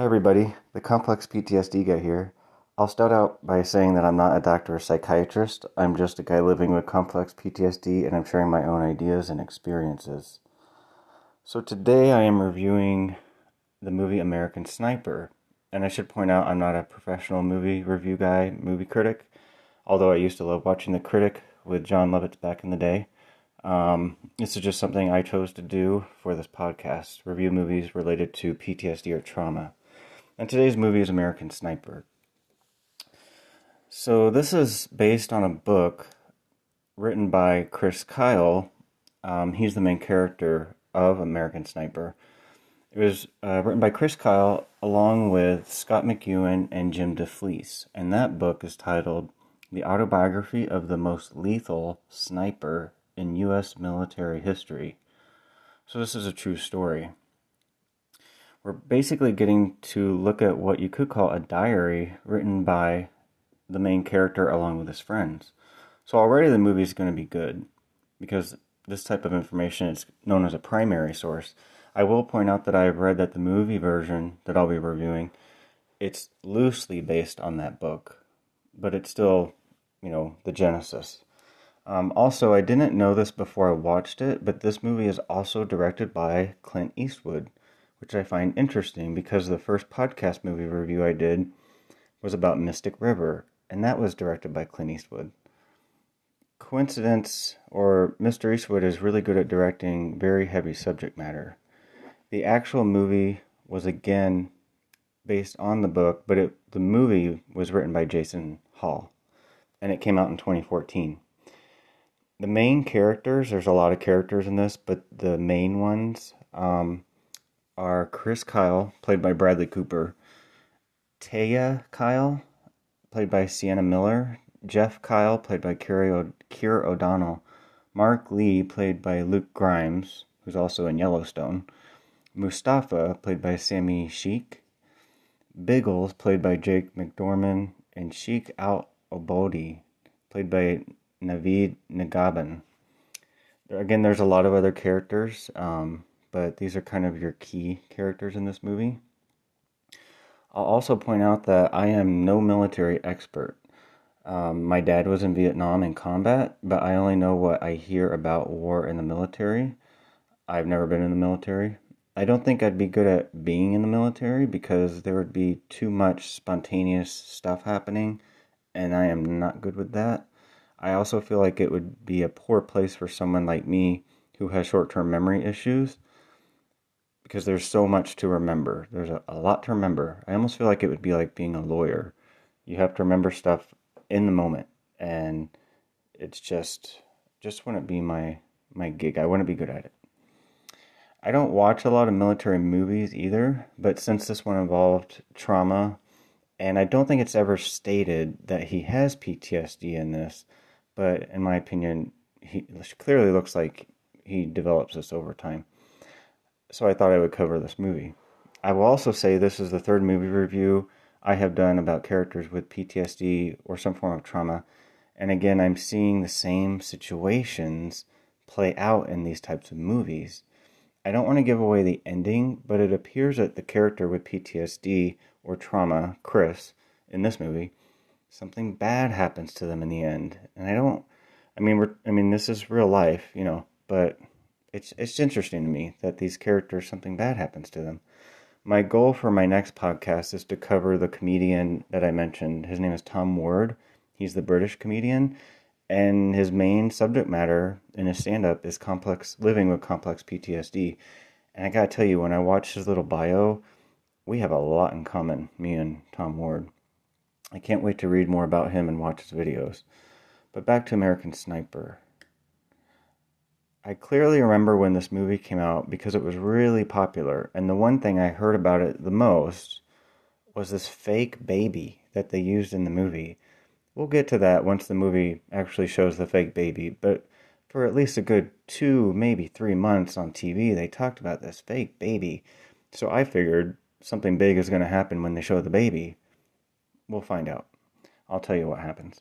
Hi, everybody. The Complex PTSD guy here. I'll start out by saying that I'm not a doctor or psychiatrist. I'm just a guy living with complex PTSD and I'm sharing my own ideas and experiences. So, today I am reviewing the movie American Sniper. And I should point out, I'm not a professional movie review guy, movie critic, although I used to love watching The Critic with Jon Lovitz back in the day. Um, this is just something I chose to do for this podcast review movies related to PTSD or trauma. And today's movie is American Sniper. So, this is based on a book written by Chris Kyle. Um, he's the main character of American Sniper. It was uh, written by Chris Kyle along with Scott McEwen and Jim DeFelice. And that book is titled The Autobiography of the Most Lethal Sniper in U.S. Military History. So, this is a true story we're basically getting to look at what you could call a diary written by the main character along with his friends. So already the movie is going to be good because this type of information is known as a primary source. I will point out that I've read that the movie version that I'll be reviewing, it's loosely based on that book, but it's still, you know, the genesis. Um, also, I didn't know this before I watched it, but this movie is also directed by Clint Eastwood which I find interesting because the first podcast movie review I did was about Mystic River, and that was directed by Clint Eastwood. Coincidence, or Mr. Eastwood is really good at directing very heavy subject matter. The actual movie was again based on the book, but it, the movie was written by Jason Hall, and it came out in 2014. The main characters, there's a lot of characters in this, but the main ones, um, are Chris Kyle, played by Bradley Cooper, Taya Kyle, played by Sienna Miller, Jeff Kyle, played by Keir O'Donnell, Mark Lee, played by Luke Grimes, who's also in Yellowstone, Mustafa, played by Sami Sheikh, Biggles, played by Jake McDorman, and Sheikh Al Obodi, played by Navid Negahban. Again, there's a lot of other characters. Um, but these are kind of your key characters in this movie. I'll also point out that I am no military expert. Um, my dad was in Vietnam in combat, but I only know what I hear about war in the military. I've never been in the military. I don't think I'd be good at being in the military because there would be too much spontaneous stuff happening, and I am not good with that. I also feel like it would be a poor place for someone like me who has short term memory issues because there's so much to remember. There's a, a lot to remember. I almost feel like it would be like being a lawyer. You have to remember stuff in the moment, and it's just just wouldn't be my my gig. I wouldn't be good at it. I don't watch a lot of military movies either, but since this one involved trauma, and I don't think it's ever stated that he has PTSD in this, but in my opinion, he clearly looks like he develops this over time so I thought I would cover this movie. I will also say this is the third movie review I have done about characters with PTSD or some form of trauma. And again, I'm seeing the same situations play out in these types of movies. I don't want to give away the ending, but it appears that the character with PTSD or trauma, Chris, in this movie, something bad happens to them in the end. And I don't I mean we're I mean this is real life, you know, but it's it's interesting to me that these characters something bad happens to them. My goal for my next podcast is to cover the comedian that I mentioned. His name is Tom Ward. He's the British comedian, and his main subject matter in his stand-up is complex living with complex PTSD. And I gotta tell you, when I watched his little bio, we have a lot in common, me and Tom Ward. I can't wait to read more about him and watch his videos. But back to American Sniper. I clearly remember when this movie came out because it was really popular, and the one thing I heard about it the most was this fake baby that they used in the movie. We'll get to that once the movie actually shows the fake baby, but for at least a good two, maybe three months on TV, they talked about this fake baby. So I figured something big is going to happen when they show the baby. We'll find out. I'll tell you what happens.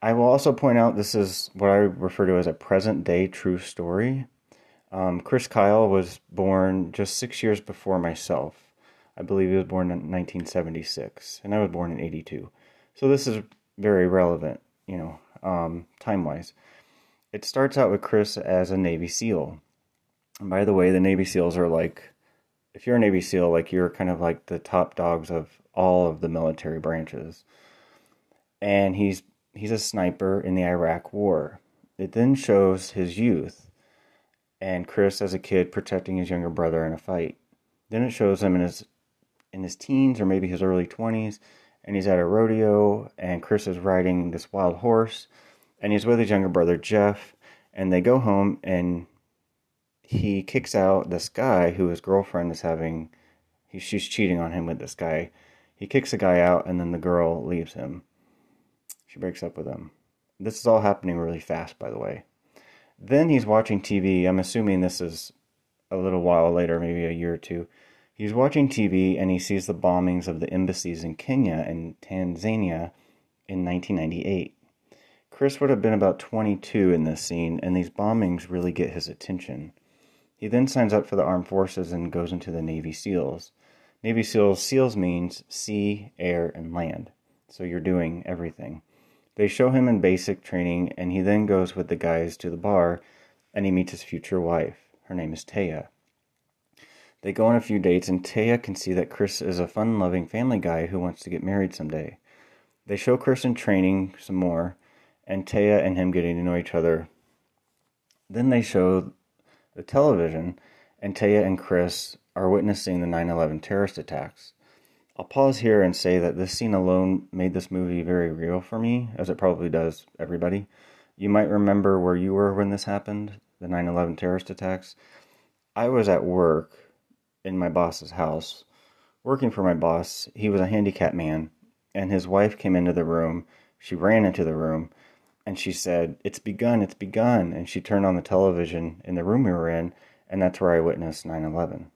I will also point out this is what I refer to as a present day true story. Um, Chris Kyle was born just six years before myself. I believe he was born in 1976, and I was born in 82. So this is very relevant, you know, um, time wise. It starts out with Chris as a Navy SEAL. And by the way, the Navy SEALs are like, if you're a Navy SEAL, like you're kind of like the top dogs of all of the military branches. And he's he's a sniper in the Iraq War. It then shows his youth and Chris as a kid protecting his younger brother in a fight. Then it shows him in his in his teens or maybe his early 20s and he's at a rodeo and Chris is riding this wild horse and he's with his younger brother Jeff and they go home and he kicks out this guy who his girlfriend is having he, she's cheating on him with this guy. He kicks the guy out and then the girl leaves him. Breaks up with him. This is all happening really fast by the way. Then he's watching TV. I'm assuming this is a little while later, maybe a year or two. He's watching TV and he sees the bombings of the embassies in Kenya and Tanzania in 1998. Chris would have been about 22 in this scene, and these bombings really get his attention. He then signs up for the armed forces and goes into the Navy SEALs. Navy SEALs, SEALs means sea, air, and land. So you're doing everything. They show him in basic training, and he then goes with the guys to the bar and he meets his future wife. Her name is Taya. They go on a few dates, and Taya can see that Chris is a fun loving family guy who wants to get married someday. They show Chris in training some more, and Taya and him getting to know each other. Then they show the television, and Taya and Chris are witnessing the 9 11 terrorist attacks. I'll pause here and say that this scene alone made this movie very real for me, as it probably does everybody. You might remember where you were when this happened, the 9 11 terrorist attacks. I was at work in my boss's house, working for my boss. He was a handicapped man, and his wife came into the room. She ran into the room and she said, It's begun, it's begun. And she turned on the television in the room we were in, and that's where I witnessed 9 11.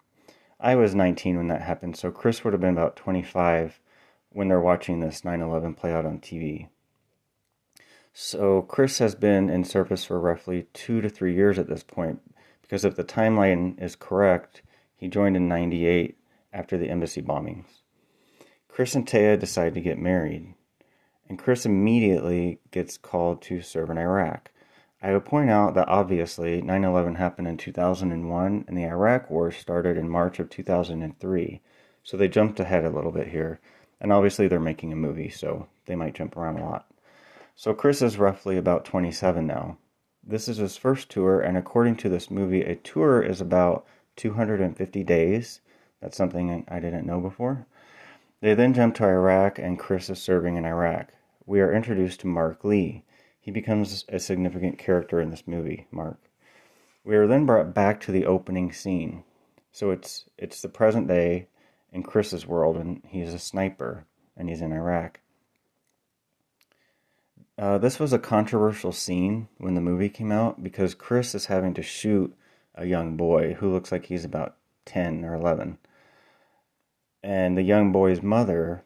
I was 19 when that happened, so Chris would have been about 25 when they're watching this 9 11 play out on TV. So Chris has been in service for roughly two to three years at this point, because if the timeline is correct, he joined in 98 after the embassy bombings. Chris and Taya decide to get married, and Chris immediately gets called to serve in Iraq. I would point out that obviously 9 11 happened in 2001 and the Iraq War started in March of 2003. So they jumped ahead a little bit here. And obviously they're making a movie, so they might jump around a lot. So Chris is roughly about 27 now. This is his first tour, and according to this movie, a tour is about 250 days. That's something I didn't know before. They then jump to Iraq, and Chris is serving in Iraq. We are introduced to Mark Lee. He becomes a significant character in this movie, Mark. We are then brought back to the opening scene. So it's it's the present day in Chris's world, and he's a sniper, and he's in Iraq. Uh, this was a controversial scene when the movie came out because Chris is having to shoot a young boy who looks like he's about 10 or 11. And the young boy's mother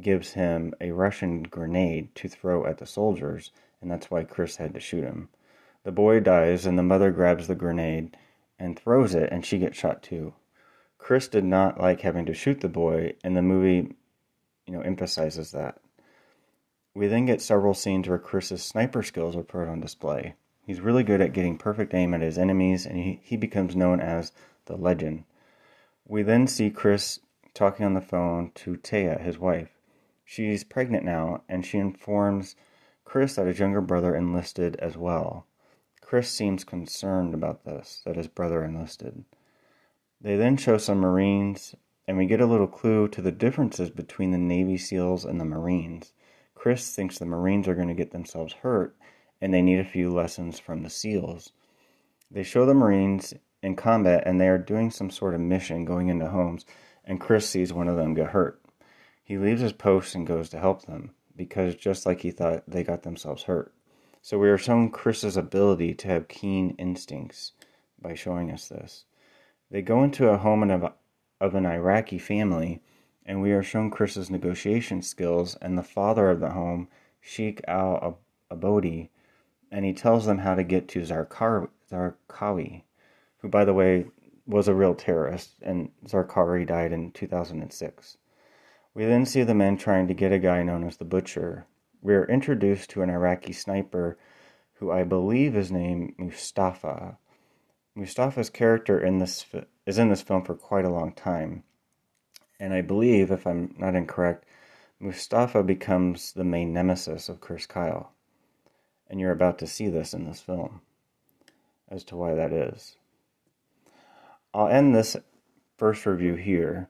gives him a Russian grenade to throw at the soldiers, and that's why Chris had to shoot him. The boy dies, and the mother grabs the grenade and throws it, and she gets shot too. Chris did not like having to shoot the boy, and the movie, you know, emphasizes that. We then get several scenes where Chris's sniper skills are put on display. He's really good at getting perfect aim at his enemies, and he, he becomes known as the legend. We then see Chris talking on the phone to Taya, his wife. She's pregnant now, and she informs Chris that his younger brother enlisted as well. Chris seems concerned about this, that his brother enlisted. They then show some Marines, and we get a little clue to the differences between the Navy SEALs and the Marines. Chris thinks the Marines are going to get themselves hurt, and they need a few lessons from the SEALs. They show the Marines in combat, and they are doing some sort of mission going into homes, and Chris sees one of them get hurt. He leaves his post and goes to help them because just like he thought, they got themselves hurt. So we are shown Chris's ability to have keen instincts by showing us this. They go into a home of, of an Iraqi family, and we are shown Chris's negotiation skills and the father of the home, Sheikh Al Obodi, and he tells them how to get to Zarqawi, Zarqawi, who, by the way, was a real terrorist, and Zarqawi died in 2006. We then see the men trying to get a guy known as the Butcher. We are introduced to an Iraqi sniper who I believe is named Mustafa. Mustafa's character in this is in this film for quite a long time. And I believe, if I'm not incorrect, Mustafa becomes the main nemesis of Chris Kyle. And you're about to see this in this film as to why that is. I'll end this first review here,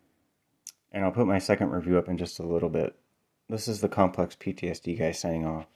and I'll put my second review up in just a little bit. This is the Complex PTSD guy signing off.